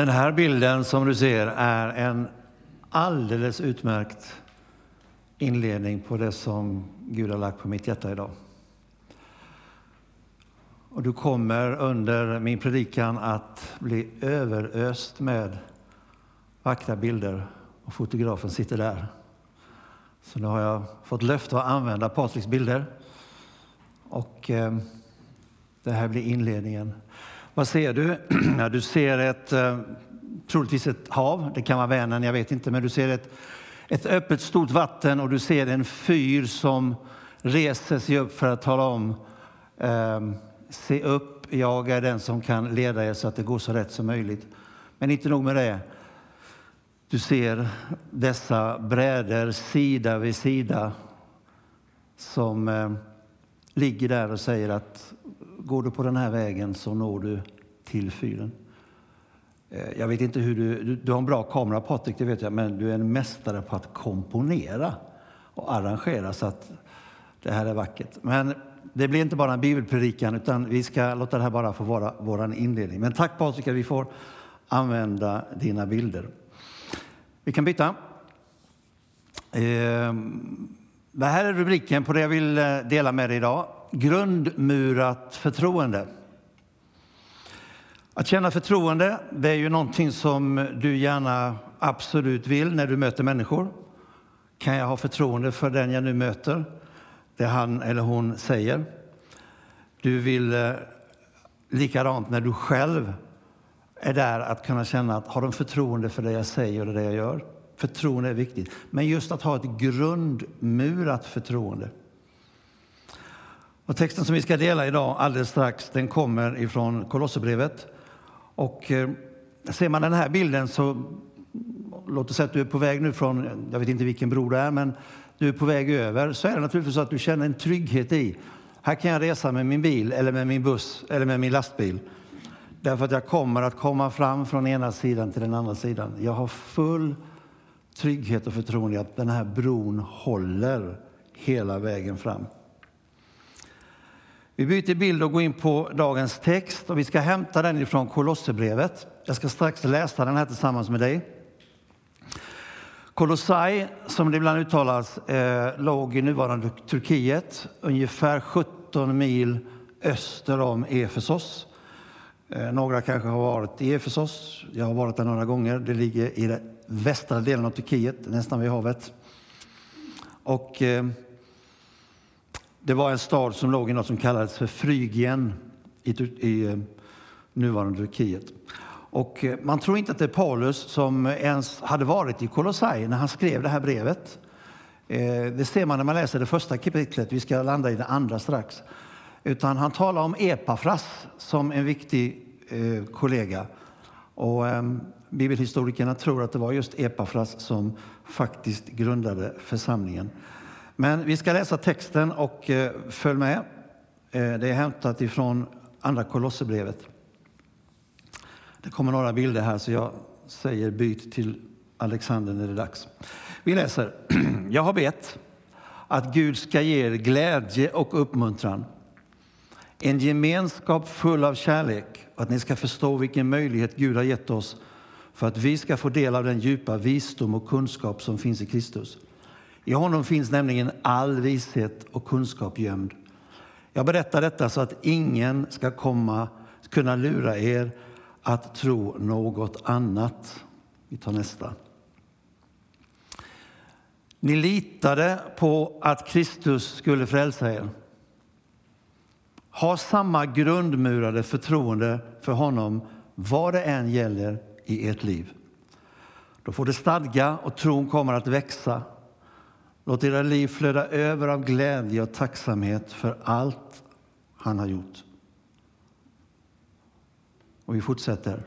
Den här bilden som du ser är en alldeles utmärkt inledning på det som Gud har lagt på mitt hjärta idag. Och du kommer under min predikan att bli överöst med vackra bilder och fotografen sitter där. Så nu har jag fått löfte att använda Patriks bilder. Och eh, det här blir inledningen. Vad ser du? Ja, du ser ett, eh, troligtvis ett hav, det kan vara Vänern, jag vet inte, men du ser ett, ett öppet stort vatten och du ser en fyr som reser sig upp för att tala om eh, se upp, jag är den som kan leda er så att det går så rätt som möjligt. Men inte nog med det. Du ser dessa brädor sida vid sida som eh, ligger där och säger att går du på den här vägen så når du till fyren. Eh, jag vet inte hur du, du, du har en bra kamera Patrik, det vet jag, men du är en mästare på att komponera och arrangera så att det här är vackert. Men det blir inte bara en bibelpredikan utan vi ska låta det här bara få vara vår inledning. Men tack Patrik att vi får använda dina bilder. Vi kan byta. Ehm, det här är rubriken på det jag vill eh, dela med dig idag. Grundmurat förtroende. Att känna förtroende det är ju någonting som du gärna absolut vill när du möter människor. Kan jag ha förtroende för den jag nu möter? Det han eller hon säger. Du vill eh, likadant när du själv är där att kunna känna att har de förtroende för det jag säger och det jag gör. Förtroende är viktigt. Men just att ha ett grundmurat förtroende. Och texten som vi ska dela idag alldeles strax den kommer ifrån Kolosserbrevet. Och eh, ser man den här bilden så låt oss säga att du är på väg nu från, jag vet inte vilken bro det är, men du är på väg över så är det naturligtvis så att du känner en trygghet i här kan jag resa med min bil eller med min buss eller med min lastbil. Därför att jag kommer att komma fram från ena sidan till den andra sidan. Jag har full trygghet och förtroende i att den här bron håller hela vägen fram. Vi byter bild och går in på dagens text och vi ska hämta den ifrån Kolosserbrevet. Jag ska strax läsa den här tillsammans med dig. Kolossai, som det ibland uttalas, eh, låg i nuvarande Turkiet ungefär 17 mil öster om Efesos. Eh, några kanske har varit i Efesos. Jag har varit där några gånger. Det ligger i den västra delen av Turkiet, nästan vid havet. Och, eh, det var en stad som låg i något som kallades för Frygien i, i eh, nuvarande Turkiet. Och eh, man tror inte att det är Paulus som ens hade varit i Kolossai när han skrev det här brevet. Eh, det ser man när man läser det första kapitlet. Vi ska landa i det andra strax. Utan han talar om Epafras som en viktig kollega. Och bibelhistorikerna tror att det var just Epafras som faktiskt grundade församlingen. Men vi ska läsa texten och eh, följ med. Eh, det är hämtat ifrån Andra Kolosserbrevet. Det kommer några bilder här så jag säger byt till Alexander när det är dags. Vi läser. Jag har bett att Gud ska ge er glädje och uppmuntran. En gemenskap full av kärlek och att ni ska förstå vilken möjlighet Gud har gett oss för att vi ska få del av den djupa visdom och kunskap som finns i Kristus. I honom finns nämligen all vishet och kunskap gömd. Jag berättar detta så att ingen ska komma kunna lura er att tro något annat. Vi tar nästa. Ni litade på att Kristus skulle frälsa er. Ha samma grundmurade förtroende för honom vad det än gäller i ert liv. Då får det stadga och tron kommer att växa. Låt era liv flöda över av glädje och tacksamhet för allt han har gjort. Och vi fortsätter.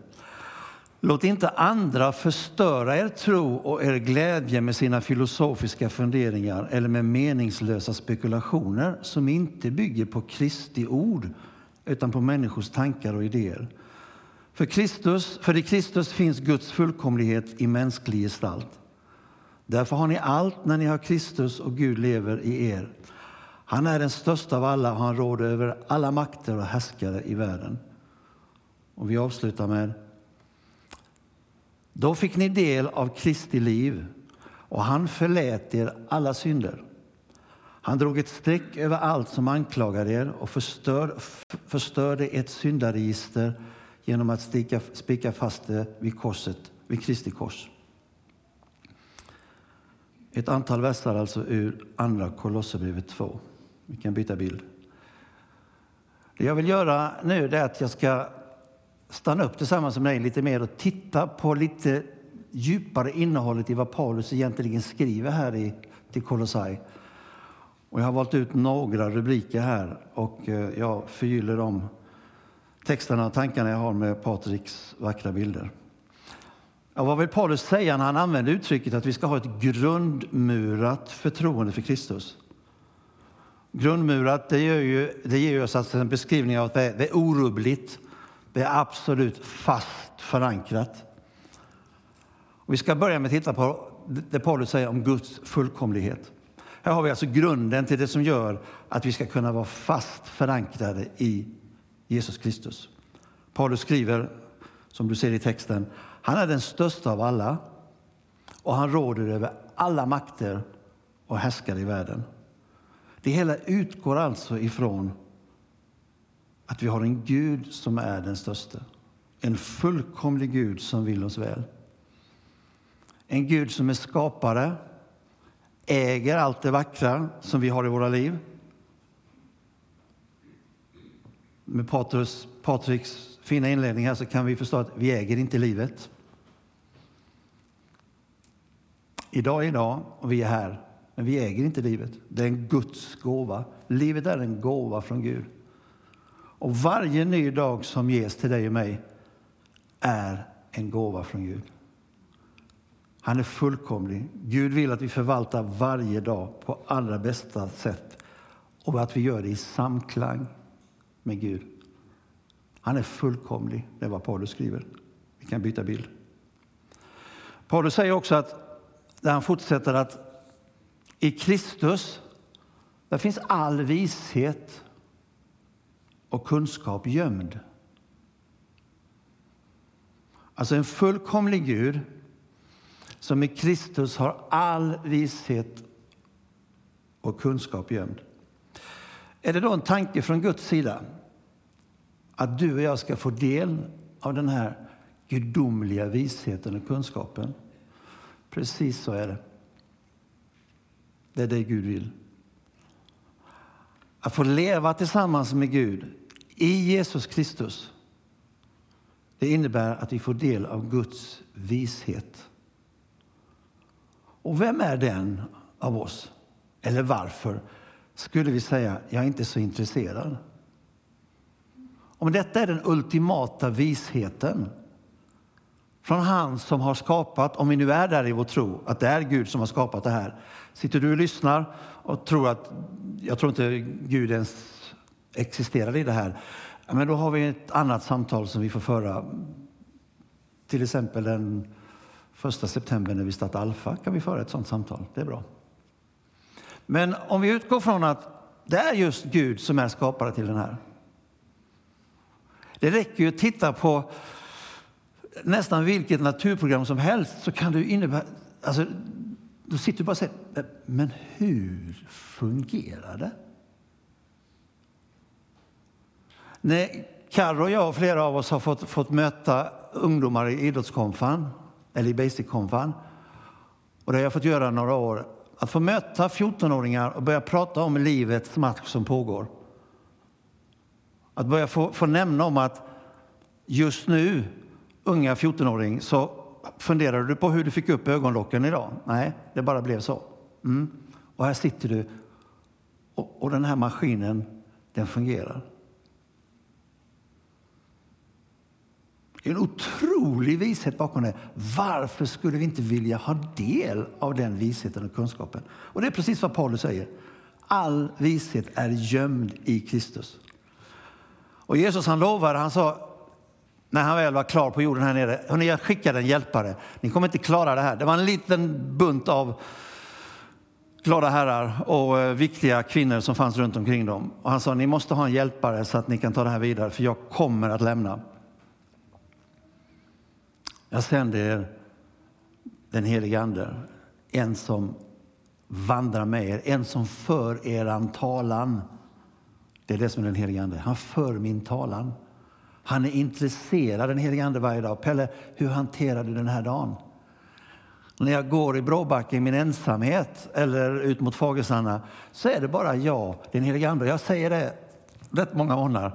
Låt inte andra förstöra er tro och er glädje med sina filosofiska funderingar eller med meningslösa spekulationer som inte bygger på Kristi ord utan på människors tankar och idéer. För, Kristus, för i Kristus finns Guds fullkomlighet i mänsklig gestalt. Därför har ni allt när ni har Kristus och Gud lever i er. Han är den största av alla och han råder över alla makter och härskare i världen. Och vi avslutar med Då fick ni del av Kristi liv och han förlät er alla synder. Han drog ett streck över allt som anklagade er och förstör, förstörde ett syndaregister genom att spika fast det vid korset, vid Kristi kors. Ett antal verser alltså ur Andra Kolosserbrevet 2. Vi kan byta bild. Det jag vill göra nu är att jag ska stanna upp tillsammans med dig lite mer och titta på lite djupare innehållet i vad Paulus egentligen skriver här i, till Kolossai. Och jag har valt ut några rubriker här och eh, jag förgyller de texterna och tankarna jag har med Patriks vackra bilder. Ja, vad vill Paulus säga när han använder uttrycket att vi ska ha ett grundmurat förtroende för Kristus? Grundmurat, det ger ju, det ger oss alltså en beskrivning av att det är, det är orubbligt, det är absolut fast förankrat. Och vi ska börja med att titta på det Paulus säger om Guds fullkomlighet. Här har vi alltså grunden till det som gör att vi ska kunna vara fast förankrade i Jesus Kristus. Paulus skriver, som du ser i texten, han är den största av alla och han råder över alla makter och härskar i världen. Det hela utgår alltså ifrån att vi har en Gud som är den största. En fullkomlig Gud som vill oss väl. En Gud som är skapare, äger allt det vackra som vi har i våra liv. Med Patrus, Patriks fina inledning här så kan vi förstå att vi äger inte livet. Idag är idag och vi är här, men vi äger inte livet. Det är en Guds gåva. Livet är en gåva från Gud. Och varje ny dag som ges till dig och mig är en gåva från Gud. Han är fullkomlig. Gud vill att vi förvaltar varje dag på allra bästa sätt och att vi gör det i samklang med Gud. Han är fullkomlig, det är vad Paulus skriver. Vi kan byta bild. Paulus säger också att, där han fortsätter att i Kristus där finns all vishet och kunskap gömd. Alltså en fullkomlig Gud som i Kristus har all vishet och kunskap gömd. Är det då en tanke från Guds sida att du och jag ska få del av den här gudomliga visheten och kunskapen? Precis så är det. Det är det Gud vill. Att få leva tillsammans med Gud i Jesus Kristus det innebär att vi får del av Guds vishet. Och vem är den av oss? Eller varför skulle vi säga jag är inte så intresserad? Om detta är den ultimata visheten från han som har skapat, om vi nu är där i vår tro, att det är Gud som har skapat det här. Sitter du och lyssnar och tror att, jag tror inte Gud ens existerar i det här, men då har vi ett annat samtal som vi får föra. Till exempel den första september när vi startar Alfa kan vi föra ett sådant samtal. Det är bra. Men om vi utgår från att det är just Gud som är skapare till den här. Det räcker ju att titta på nästan vilket naturprogram som helst så kan du innebära... Alltså, då sitter du bara och säger, men hur fungerar det? När Carro och jag och flera av oss har fått, fått möta ungdomar i idrottskonfan eller i basic-konfan. Och det har jag fått göra några år. Att få möta 14-åringar och börja prata om livets match som pågår. Att börja få, få nämna om att just nu, unga 14-åring, så funderar du på hur du fick upp ögonlocken idag? Nej, det bara blev så. Mm. Och här sitter du och, och den här maskinen, den fungerar. Det är en otrolig vishet bakom det. Varför skulle vi inte vilja ha del av den visheten och kunskapen? Och det är precis vad Paulus säger. All vishet är gömd i Kristus. Och Jesus han lovade, han sa när han väl var klar på jorden här nere, hörni, jag skickar en hjälpare. Ni kommer inte klara det här. Det var en liten bunt av glada herrar och eh, viktiga kvinnor som fanns runt omkring dem. Och han sa, ni måste ha en hjälpare så att ni kan ta det här vidare, för jag kommer att lämna. Jag sänder er den helige Ande. En som vandrar med er, en som för eran talan. Det är det som är den helige Ande. Han för min talan. Han är intresserad, den helige Ande, varje dag. Pelle, hur hanterar du den här dagen? När jag går i Bråbacka i min ensamhet eller ut mot Fagersanna så är det bara jag, den helige Ande. Jag säger det rätt många månader.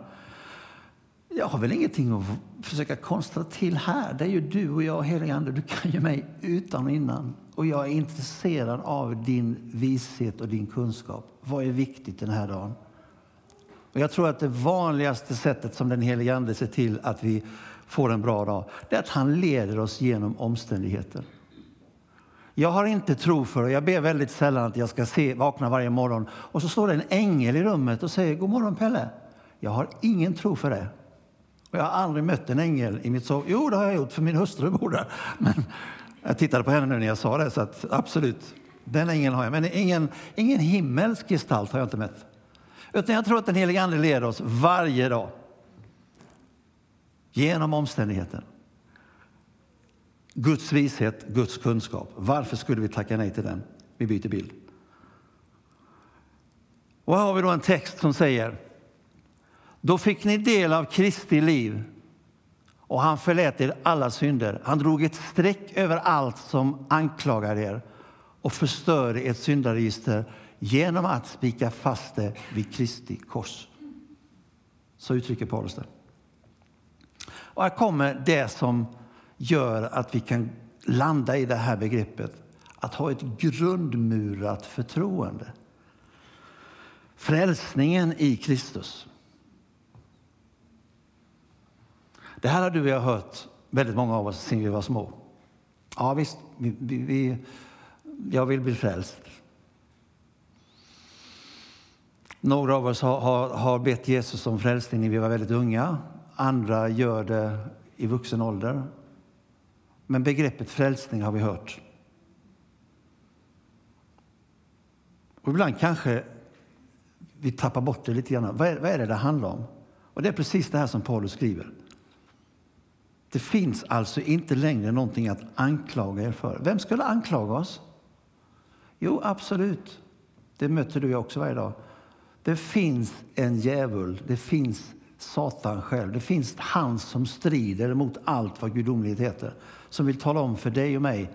Jag har väl ingenting att försöka konstra till här. Det är ju du och jag, helige Ande. Du kan ju mig utan och innan. Och jag är intresserad av din vishet och din kunskap. Vad är viktigt den här dagen? Och jag tror att det vanligaste sättet som den helige Ande ser till att vi får en bra dag, det är att han leder oss genom omständigheter. Jag har inte tro för och jag ber väldigt sällan att jag ska se, vakna varje morgon och så står det en ängel i rummet och säger God morgon Pelle. Jag har ingen tro för det. Och jag har aldrig mött en ängel i mitt sov. Jo, det har jag gjort för min hustru bor där. Men jag tittade på henne nu när jag sa det så att absolut, den ängeln har jag. Men ingen, ingen himmelsk gestalt har jag inte mött. Utan jag tror att den helige Ande leder oss varje dag. Genom omständigheten. Guds vishet, Guds kunskap. Varför skulle vi tacka nej till den? Vi byter bild. Och här har vi då en text som säger Då fick ni del av Kristi liv och han förlät er alla synder. Han drog ett streck över allt som anklagar er och förstörde ert syndaregister genom att spika fast det vid Kristi kors. Så uttrycker Paulus det. Och här kommer det som gör att vi kan landa i det här begreppet att ha ett grundmurat förtroende. Frälsningen i Kristus. Det här har du och jag hört väldigt många av oss sedan vi var små. Ja, visst, vi, vi, jag vill bli frälst. Några av oss har, har, har bett Jesus om frälsning när vi var väldigt unga. Andra gör det i vuxen ålder. Men begreppet frälsning har vi hört. Och ibland kanske vi tappar bort det lite grann. Vad är, vad är det det handlar om? Och det är precis det här som Paulus skriver. Det finns alltså inte längre någonting att anklaga er för. Vem skulle anklaga oss? Jo, absolut. Det möter du och jag också varje dag. Det finns en djävul, det finns Satan själv. Det finns han som strider mot allt vad gudomlighet heter. Som vill tala om för dig och mig,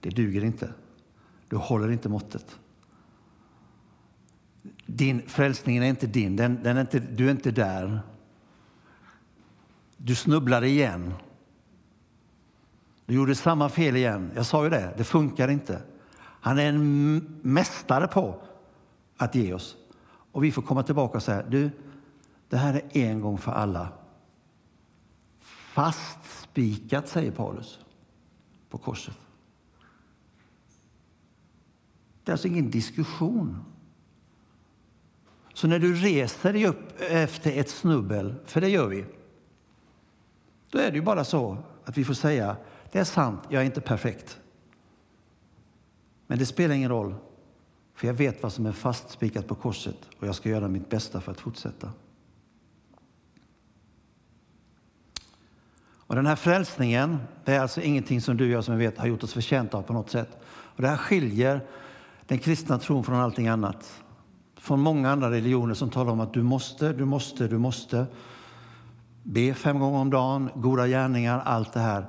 det duger inte. Du håller inte måttet. Din frälsningen är inte din, den, den är inte, du är inte där. Du snubblar igen. Du gjorde samma fel igen. Jag sa ju det, det funkar inte. Han är en mästare på att ge oss. Och vi får komma tillbaka och säga, du, det här är en gång för alla. Fastspikat, säger Paulus, på korset. Det är alltså ingen diskussion. Så när du reser dig upp efter ett snubbel, för det gör vi, då är det ju bara så att vi får säga, det är sant, jag är inte perfekt. Men det spelar ingen roll, för jag vet vad som är fastspikat på korset och jag ska göra mitt bästa för att fortsätta. Och den här frälsningen det är alltså ingenting som du och jag som vet har gjort oss förtjänta av på något sätt. Och det här skiljer den kristna tron från allting annat. Från många andra religioner som talar om att du måste, du måste, du måste be fem gånger om dagen, goda gärningar, allt det här.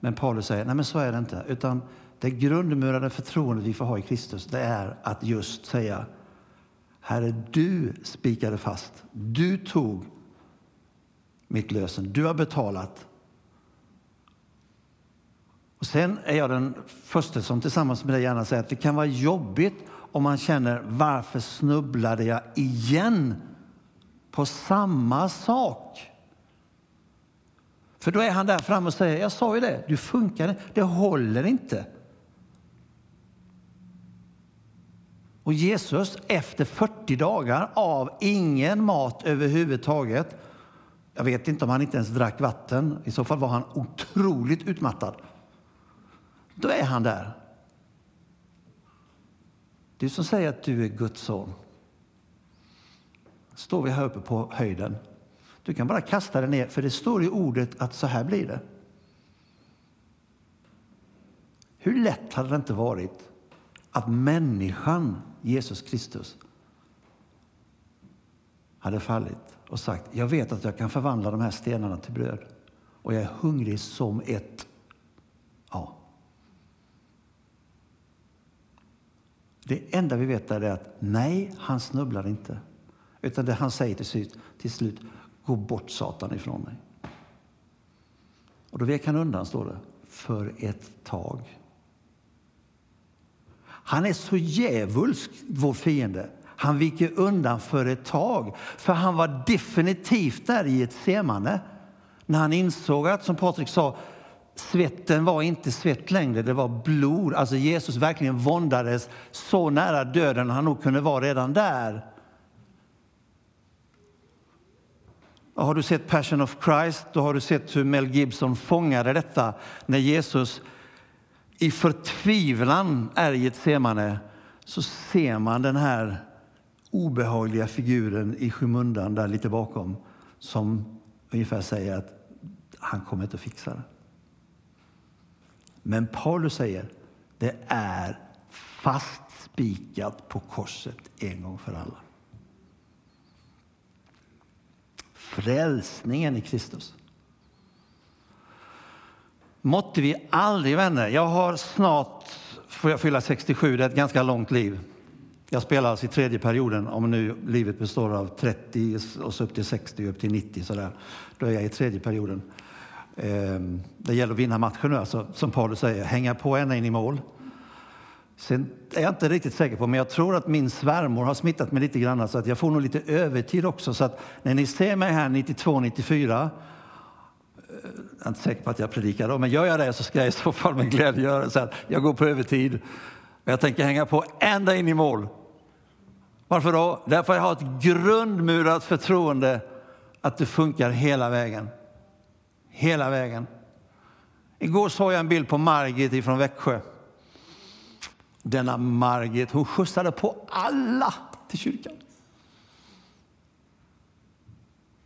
Men Paulus säger, nej men så är det inte. Utan det grundmurade förtroendet vi får ha i Kristus, det är att just säga, Herre, du spikade fast. Du tog mitt lösen. Du har betalat. Och sen är jag den första som tillsammans med dig gärna säger att det kan vara jobbigt om man känner varför snubblade jag igen på samma sak? För då är han där framme och säger, jag sa ju det, du funkar det håller inte. Och Jesus efter 40 dagar av ingen mat överhuvudtaget, jag vet inte om han inte ens drack vatten, i så fall var han otroligt utmattad. Då är han där. Du som säger att du är Guds son. Står vi här uppe på höjden. Du kan bara kasta dig ner, för det står i ordet att så här blir det. Hur lätt hade det inte varit att människan Jesus Kristus hade fallit och sagt jag vet att jag kan förvandla de här stenarna till bröd och jag är hungrig som ett ja. Det enda vi vet är att nej, han snubblar inte. Utan det han säger till slut, till slut gå bort Satan ifrån mig. Och då vek han undan, står det, för ett tag. Han är så djävulsk, vår fiende. Han viker undan för ett tag, för han var definitivt där i ett semane när han insåg att, som Patrik sa, svetten var inte svett längre, det var blod. Alltså Jesus verkligen våndades så nära döden han nog kunde vara redan där. Har du sett Passion of Christ, då har du sett hur Mel Gibson fångade detta när Jesus i förtvivlan är i så ser man den här obehagliga figuren i skymundan där lite bakom som ungefär säger att han kommer inte att fixa det. Men Paulus säger det är fastspikat på korset en gång för alla. Frälsningen i Kristus. Måtte vi aldrig, vänner, jag har snart, får jag fylla 67, det är ett ganska långt liv. Jag spelar alltså i tredje perioden, om nu livet består av 30 och så upp till 60 och upp till 90 sådär. Då är jag i tredje perioden. Ehm, det gäller att vinna matchen nu, alltså, som Paulus säger, hänga på ända in i mål. Sen är jag inte riktigt säker på, men jag tror att min svärmor har smittat mig lite grann så att jag får nog lite övertid också. Så att när ni ser mig här 92, 94, Eh, jag är inte säker på att jag predikar då, men gör jag det så ska jag i så fall med glädje göra det. Så jag går på övertid och jag tänker hänga på ända in i mål. Varför då? Därför att jag har ett grundmurat förtroende att det funkar hela vägen. Hela vägen. Igår såg jag en bild på Margit ifrån Växjö. Denna Margit, hon skjutsade på alla till kyrkan.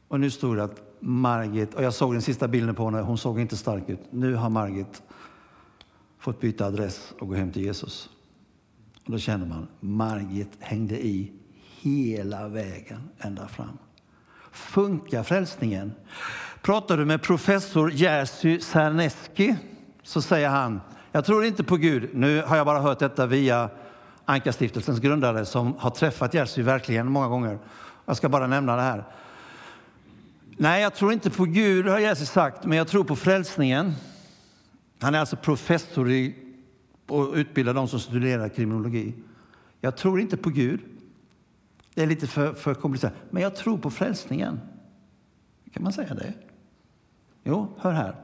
Och nu stod det att Margit, och jag såg den sista bilden på henne, hon såg inte stark ut. Nu har Margit fått byta adress och gå hem till Jesus. Och då känner man, Margit hängde i hela vägen ända fram. Funkar frälsningen? Pratar du med professor Jerzy Sarneski så säger han jag tror inte på Gud. Nu har jag bara hört detta via Ankarstiftelsens grundare som har träffat Jerzy verkligen många gånger. Jag ska bara nämna det här. Nej, jag tror inte på Gud, har Jesus sagt, men jag tror på frälsningen. Han är alltså professor i och utbildar de som studerar kriminologi. Jag tror inte på Gud. Det är lite för, för komplicerat. Men jag tror på frälsningen. Kan man säga det? Jo, hör här.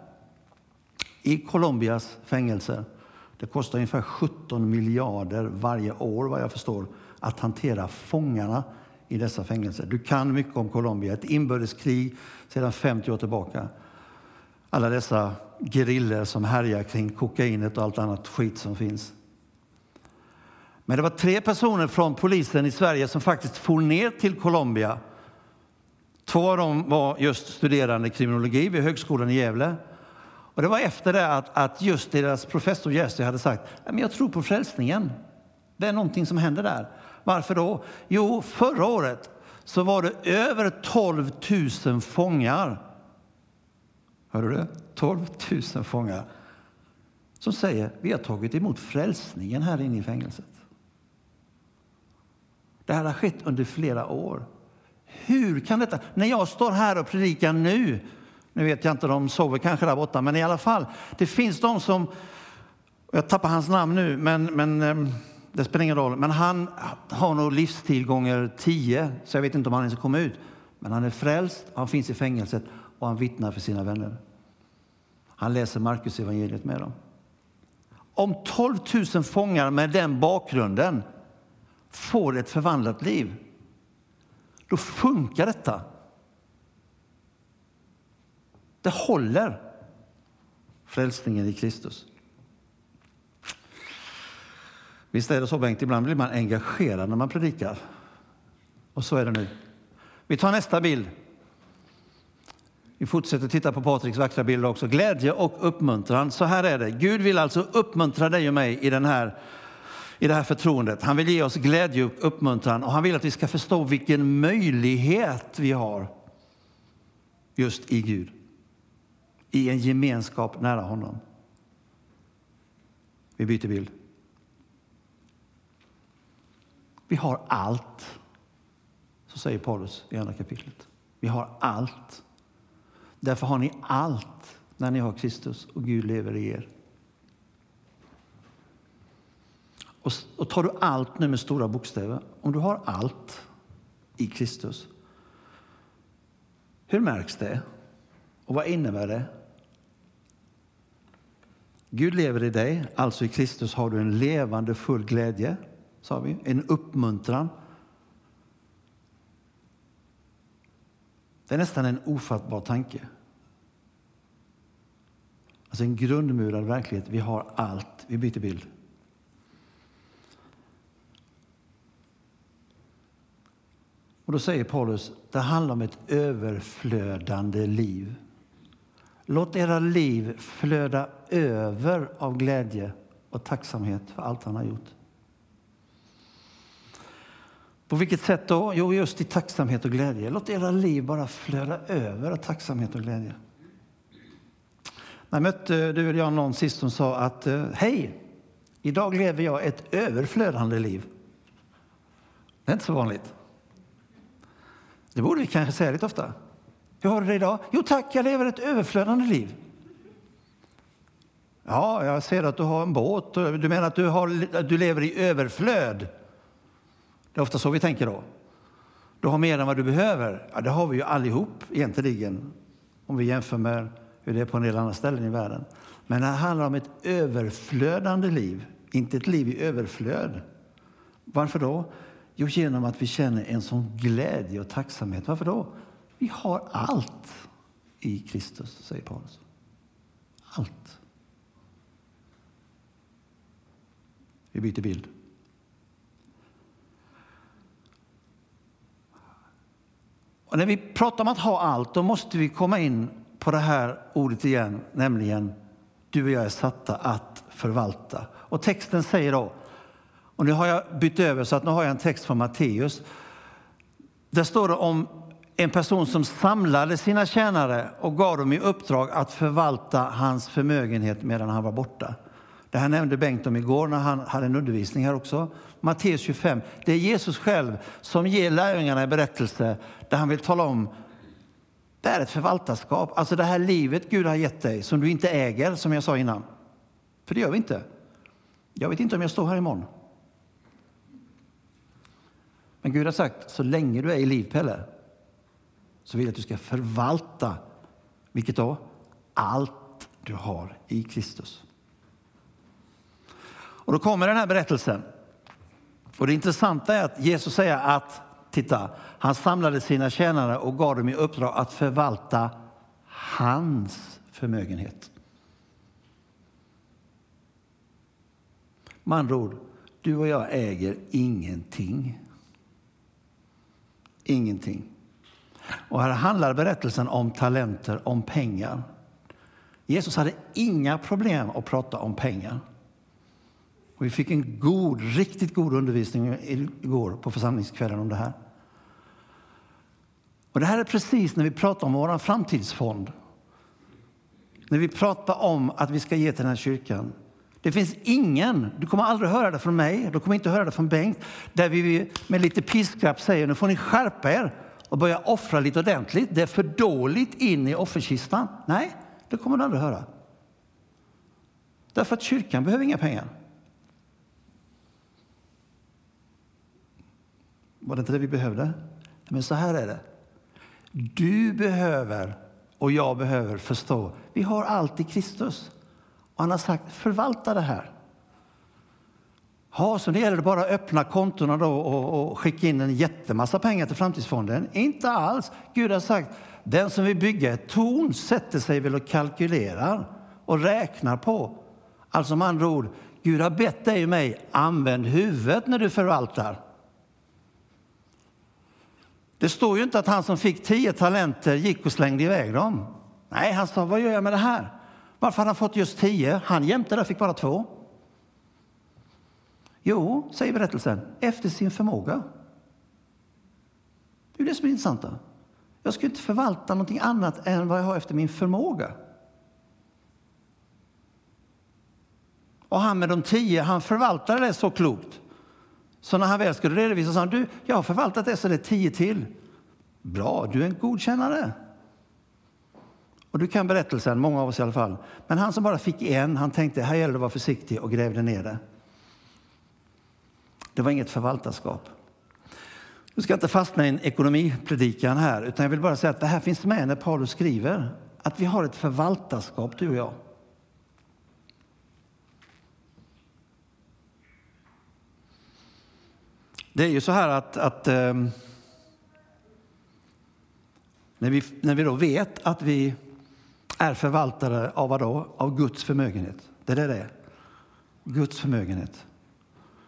I Colombias fängelser, det kostar ungefär 17 miljarder varje år vad jag förstår, att hantera fångarna i dessa fängelser. Du kan mycket om Colombia, ett inbördeskrig sedan 50 år tillbaka. Alla dessa gerillor som härjar kring kokainet och allt annat skit som finns. Men det var tre personer från polisen i Sverige som faktiskt for ner till Colombia. Två av dem var just studerande kriminologi vid Högskolan i Gävle. Och det var efter det att, att just deras professor Jerzy hade sagt att jag tror på frälsningen. Det är någonting som händer där. Varför då? Jo, förra året så var det över 12 000 fångar. Hörde du 12 000 fångar som säger vi har tagit emot frälsningen här inne i fängelset. Det här har skett under flera år. Hur kan detta... När jag står här och predikar nu, nu vet jag inte, de sover kanske där borta, men i alla fall, det finns de som, jag tappar hans namn nu, men, men ehm, det spelar ingen roll, men han har nog livstid gånger tio, så jag vet inte om han ens kommer ut. Men han är frälst, han finns i fängelset och han vittnar för sina vänner. Han läser Markus evangeliet med dem. Om 12 000 fångar med den bakgrunden får ett förvandlat liv, då funkar detta. Det håller. Frälsningen i Kristus. Visst är det så, Bengt? Ibland blir man engagerad när man predikar. Och så är det nu. Vi tar nästa bild. Vi fortsätter titta på Patriks vackra bilder också. Glädje och uppmuntran. Så här är det. Gud vill alltså uppmuntra dig och mig i, den här, i det här förtroendet. Han vill ge oss glädje och uppmuntran och han vill att vi ska förstå vilken möjlighet vi har just i Gud. I en gemenskap nära honom. Vi byter bild. Vi har allt, så säger Paulus i andra kapitlet. Vi har allt. Därför har ni allt när ni har Kristus och Gud lever i er. Och, och tar du allt nu med stora bokstäver, om du har allt i Kristus, hur märks det? Och vad innebär det? Gud lever i dig, alltså i Kristus har du en levande full glädje, sa vi, en uppmuntran. Det är nästan en ofattbar tanke. Alltså en grundmurad verklighet. Vi har allt. Vi byter bild. Och då säger Paulus, det handlar om ett överflödande liv. Låt era liv flöda över av glädje och tacksamhet för allt han har gjort. På vilket sätt då? Jo, just i tacksamhet och glädje. Låt era liv bara flöda över av tacksamhet och glädje. När jag mötte du eller jag någon sist som sa att eh, hej, idag lever jag ett överflödande liv. Det är inte så vanligt. Det borde vi kanske säga lite ofta. Hur har du det idag? Jo tack, jag lever ett överflödande liv. Ja, jag ser att du har en båt. Du menar att du, har, att du lever i överflöd? Det är ofta så vi tänker då. Du har mer än vad du behöver. Ja, det har vi ju allihop egentligen, om vi jämför med hur det är på en del andra ställen i världen. Men det handlar om ett överflödande liv, inte ett liv i överflöd. Varför då? Jo, genom att vi känner en sån glädje och tacksamhet. Varför då? Vi har allt i Kristus, säger Paulus. Allt. Vi byter bild. Och när vi pratar om att ha allt, då måste vi komma in på det här ordet igen, nämligen du och jag är satta att förvalta. Och texten säger då, och nu har jag bytt över så att nu har jag en text från Matteus. Där står det om en person som samlade sina tjänare och gav dem i uppdrag att förvalta hans förmögenhet medan han var borta. Det här nämnde Bengt om igår när han hade en undervisning här också. Matteus 25. Det är Jesus själv som ger lärjungarna en berättelse där han vill tala om det är ett förvaltarskap. Alltså det här livet Gud har gett dig som du inte äger, som jag sa innan. För det gör vi inte. Jag vet inte om jag står här imorgon. Men Gud har sagt, så länge du är i liv, Pelle, så vill jag att du ska förvalta, vilket då? Allt du har i Kristus. Och då kommer den här berättelsen. Och det intressanta är att Jesus säger att, titta, han samlade sina tjänare och gav dem i uppdrag att förvalta hans förmögenhet. Med andra ord, du och jag äger ingenting. Ingenting. Och här handlar berättelsen om talenter, om pengar. Jesus hade inga problem att prata om pengar. Och vi fick en god, riktigt god undervisning igår på församlingskvällen om det här. Och det här är precis när vi pratar om vår framtidsfond. När vi pratar om att vi ska ge till den här kyrkan. Det finns ingen, du kommer aldrig höra det från mig, du kommer inte höra det från Bengt, där vi med lite piskrapp säger nu får ni skärpa er och börja offra lite ordentligt. Det är för dåligt in i offerkistan. Nej, det kommer du aldrig höra. Därför att kyrkan behöver inga pengar. Var det inte det vi behövde? Men så här är det. Du behöver och jag behöver förstå. Vi har allt i Kristus. Och han har sagt förvalta det här. Ja, så det gäller det bara att öppna kontona då och, och skicka in en jättemassa pengar till Framtidsfonden? Inte alls. Gud har sagt den som vill bygga ett torn sätter sig väl och kalkylerar och räknar på. Alltså med andra ord, Gud har bett dig och mig, använd huvudet när du förvaltar. Det står ju inte att han som fick tio talenter gick och slängde iväg dem. Nej, han sa, vad gör jag med det här? Varför hade han fått just tio? Han jämte där fick bara två. Jo, säger berättelsen, efter sin förmåga. Det är det som är intressant. Jag ska inte förvalta någonting annat än vad jag har efter min förmåga. Och han med de tio, han förvaltade det så klokt. Så när han väl skulle redovisa sa han, du, jag har förvaltat det så det är tio till. Bra, du är en godkännare. Och du kan berättelsen, många av oss i alla fall. Men han som bara fick en, han tänkte, här gäller det att vara försiktig och grävde ner det. Det var inget förvaltarskap. Nu ska inte fastna i en ekonomipredikan här, utan jag vill bara säga att det här finns med när Paulus skriver att vi har ett förvaltarskap, du och jag. Det är ju så här att, att um, när, vi, när vi då vet att vi är förvaltare av vad då? Av Guds förmögenhet. Det är det det är. Guds förmögenhet.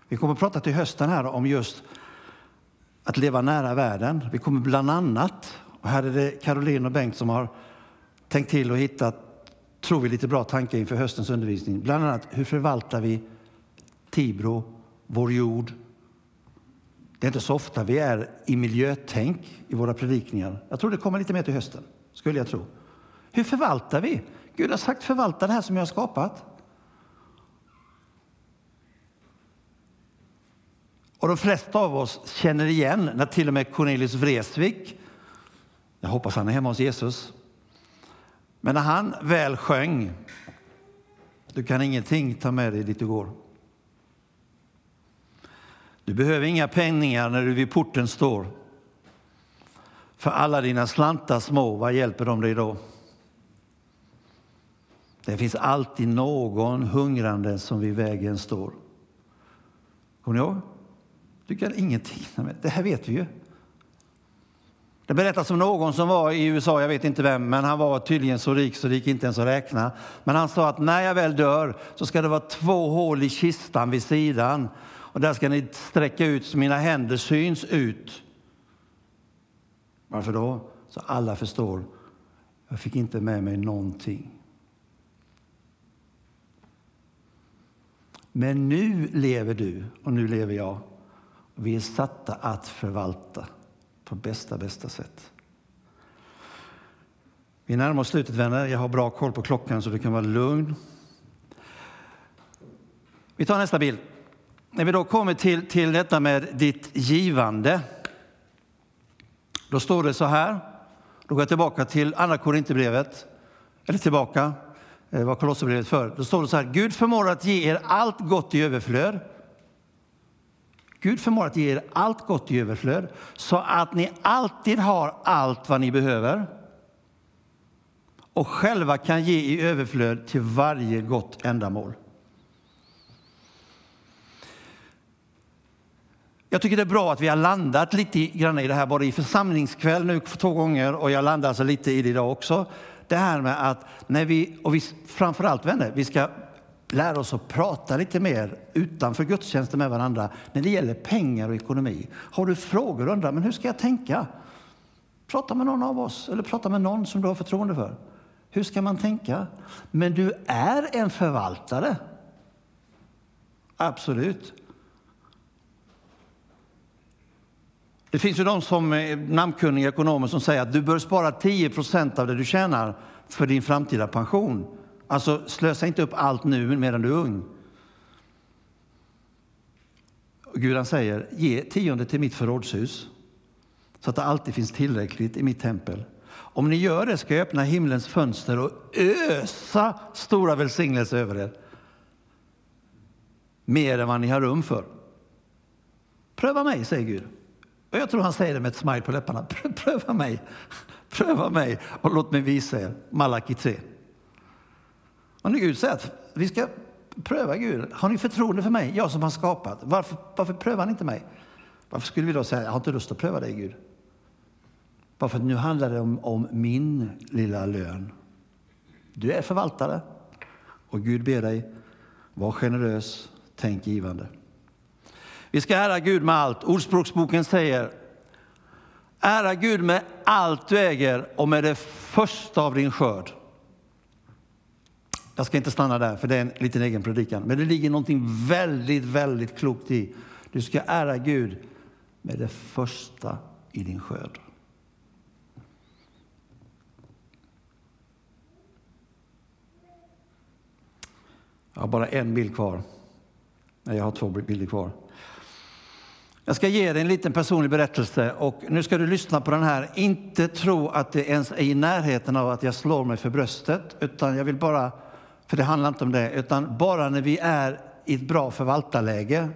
Vi kommer att prata till hösten här om just att leva nära världen. Vi kommer bland annat, och här är det Caroline och Bengt som har tänkt till och hittat, tror vi, lite bra tankar inför höstens undervisning. Bland annat hur förvaltar vi Tibro, vår jord, det är inte så ofta vi är i miljötänk i våra predikningar. Jag tror det kommer lite mer till hösten, skulle jag tro. Hur förvaltar vi? Gud har sagt förvalta det här som jag har skapat. Och de flesta av oss känner igen när till och med Cornelius Vreeswijk, jag hoppas han är hemma hos Jesus, men när han väl sjöng Du kan ingenting ta med dig dit du går. Du behöver inga penningar när du vid porten står. För alla dina slantar små, vad hjälper de dig då? Det finns alltid någon hungrande som vid vägen står. Kommer ni ihåg? Du kan ingenting. Det här vet vi ju. Det berättas om någon som var i USA, jag vet inte vem, men han var tydligen så rik så det gick inte ens att räkna. Men han sa att när jag väl dör så ska det vara två hål i kistan vid sidan och där ska ni sträcka ut så mina händer syns ut. Varför då? Så alla förstår. Jag fick inte med mig någonting. Men nu lever du och nu lever jag. Och vi är satta att förvalta på bästa, bästa sätt. Vi närmar oss slutet, vänner. Jag har bra koll på klockan så du kan vara lugn. Vi tar nästa bild. När vi då kommer till, till detta med ditt givande, då står det så här. Då går jag tillbaka till Andra Korinthierbrevet, eller tillbaka, eh, vad Kolosserbrevet för. Då står det så här, Gud förmår att ge er allt gott i överflöd. Gud förmår att ge er allt gott i överflöd så att ni alltid har allt vad ni behöver och själva kan ge i överflöd till varje gott ändamål. Jag tycker det är bra att vi har landat lite grann i det här, både i församlingskväll nu två gånger och jag landar alltså lite i det idag också. Det här med att när vi, och vi, framförallt vänner, vi ska lära oss att prata lite mer utanför gudstjänsten med varandra när det gäller pengar och ekonomi. Har du frågor och undrar, men hur ska jag tänka? Prata med någon av oss eller prata med någon som du har förtroende för. Hur ska man tänka? Men du är en förvaltare. Absolut. Det finns ju de som namnkunniga ekonomer som säger att du bör spara 10% av det du tjänar för din framtida pension. Alltså slösa inte upp allt nu medan du är ung. Gud han säger, ge tionde till mitt förrådshus så att det alltid finns tillräckligt i mitt tempel. Om ni gör det ska jag öppna himlens fönster och ösa stora välsignelser över er. Mer än vad ni har rum för. Pröva mig, säger Gud. Och jag tror han säger det med ett smile på läpparna. Pröva mig, pröva mig och låt mig visa er. Malaki 3. Och när Gud säger att vi ska pröva Gud, har ni förtroende för mig, jag som har skapat, varför, varför prövar ni inte mig? Varför skulle vi då säga, jag har inte lust att pröva dig Gud? Bara för att nu handlar det om, om min lilla lön. Du är förvaltare och Gud ber dig, var generös, tänk givande. Vi ska ära Gud med allt. Ordspråksboken säger Ära Gud med allt du äger och med det första av din skörd. Jag ska inte stanna där, för det är en liten egen predikan. Men det ligger någonting väldigt, väldigt klokt i. Du ska ära Gud med det första i din skörd. Jag har bara en bild kvar. Nej, jag har två bilder kvar. Jag ska ge dig en liten personlig berättelse och nu ska du lyssna på den här. Inte tro att det ens är i närheten av att jag slår mig för bröstet, utan jag vill bara, för det handlar inte om det, utan bara när vi är i ett bra förvaltarläge,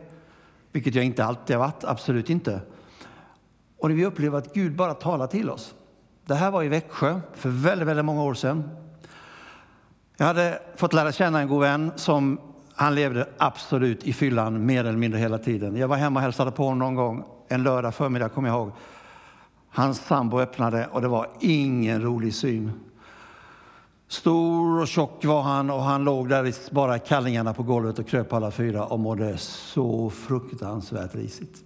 vilket jag inte alltid har varit, absolut inte. Och när vi upplever att Gud bara talar till oss. Det här var i Växjö för väldigt, väldigt många år sedan. Jag hade fått lära känna en god vän som han levde absolut i fyllan mer eller mindre hela tiden. Jag var hemma och hälsade på honom någon gång, en lördag förmiddag kommer jag ihåg. Hans sambo öppnade och det var ingen rolig syn. Stor och tjock var han och han låg där i bara kallingarna på golvet och kröp alla fyra och mådde så fruktansvärt risigt.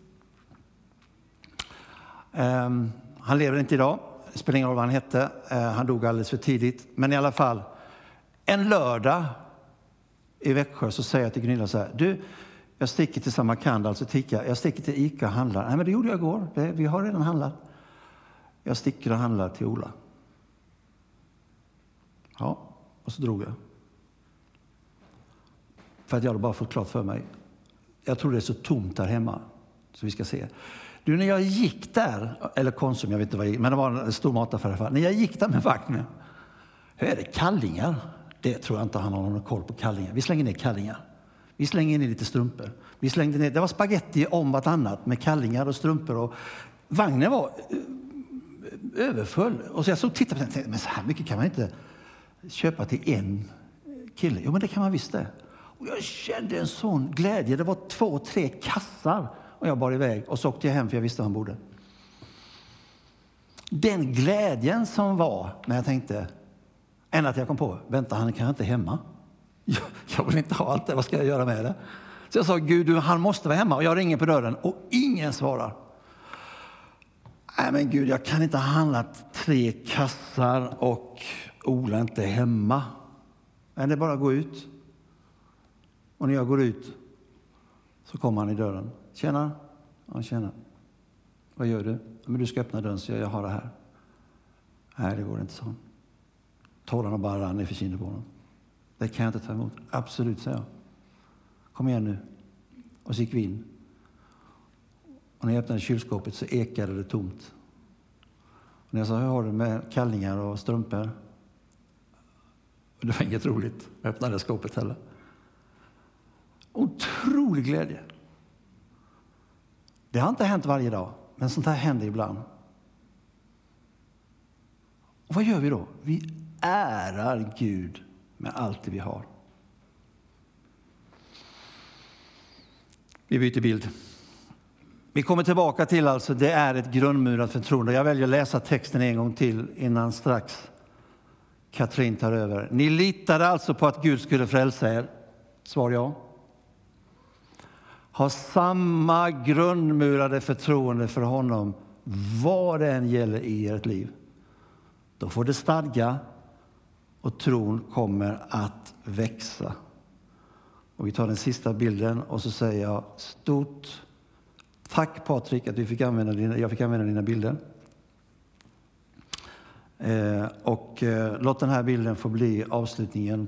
Um, han lever inte idag, det spelar ingen roll vad han hette. Uh, han dog alldeles för tidigt. Men i alla fall, en lördag i Växjö så säger jag till Gunilla så här. Du, jag sticker till Samarkand, alltså Tika, Jag sticker till Ica och handlar. Nej, men det gjorde jag igår. Det, vi har redan handlat. Jag sticker och handlar till Ola. Ja, och så drog jag. För att jag hade bara fått klart för mig. Jag tror det är så tomt där hemma. Så vi ska se. Du, när jag gick där, eller Konsum, jag vet inte vad jag gick, men det var en stor mataffär i alla fall. När jag gick där med vagnen, hur är det kallingar? Det tror jag inte han har någon koll på kallingar. Vi slänger ner kallingar. Vi slänger ner lite strumpor. Vi slängde ner, det var spaghetti om vartannat med kallingar och strumpor. Och vagnen var eh, överfull. Och så jag såg tittade på den och tänkte, men så här mycket kan man inte köpa till en kille. Jo, men det kan man visst det. Och jag kände en sån glädje. Det var två, tre kassar och jag bar iväg och så åkte jag hem för jag visste var han bodde. Den glädjen som var när jag tänkte, än att jag kom på, vänta han kan inte hemma. Jag, jag vill inte ha allt det, vad ska jag göra med det? Så jag sa, Gud han måste vara hemma och jag ringer på dörren och ingen svarar. Nej men Gud, jag kan inte ha handlat tre kassar och Ola inte hemma. Men det är bara att gå ut. Och när jag går ut så kommer han i dörren. Tjena! Ja, tjena. Vad gör du? Men du ska öppna dörren så jag har det här. Nej, det går inte, så. Tårarna bara rann nerför kinden på honom. Det kan jag inte ta emot. Absolut, sa jag. Kom igen nu. Och så gick vi in. Och när jag öppnade kylskåpet så ekade det tomt. Och när jag sa, hur har du med kallningar och strumpor? Och det var inget roligt. Jag öppnade skåpet heller. Otrolig glädje. Det har inte hänt varje dag, men sånt här händer ibland. Och vad gör vi då? Vi ärar Gud med allt det vi har. Vi byter bild. Vi kommer tillbaka till alltså, det är ett grundmurat förtroende. Jag väljer att läsa texten en gång till innan strax Katrin tar över. Ni litade alltså på att Gud skulle frälsa er? Svar ja. Ha samma grundmurade förtroende för honom vad det än gäller i ert liv. Då får det stadga och tron kommer att växa. Och vi tar den sista bilden och så säger jag stort tack Patrik att vi fick använda dina, jag fick använda dina bilder. Eh, och eh, låt den här bilden få bli avslutningen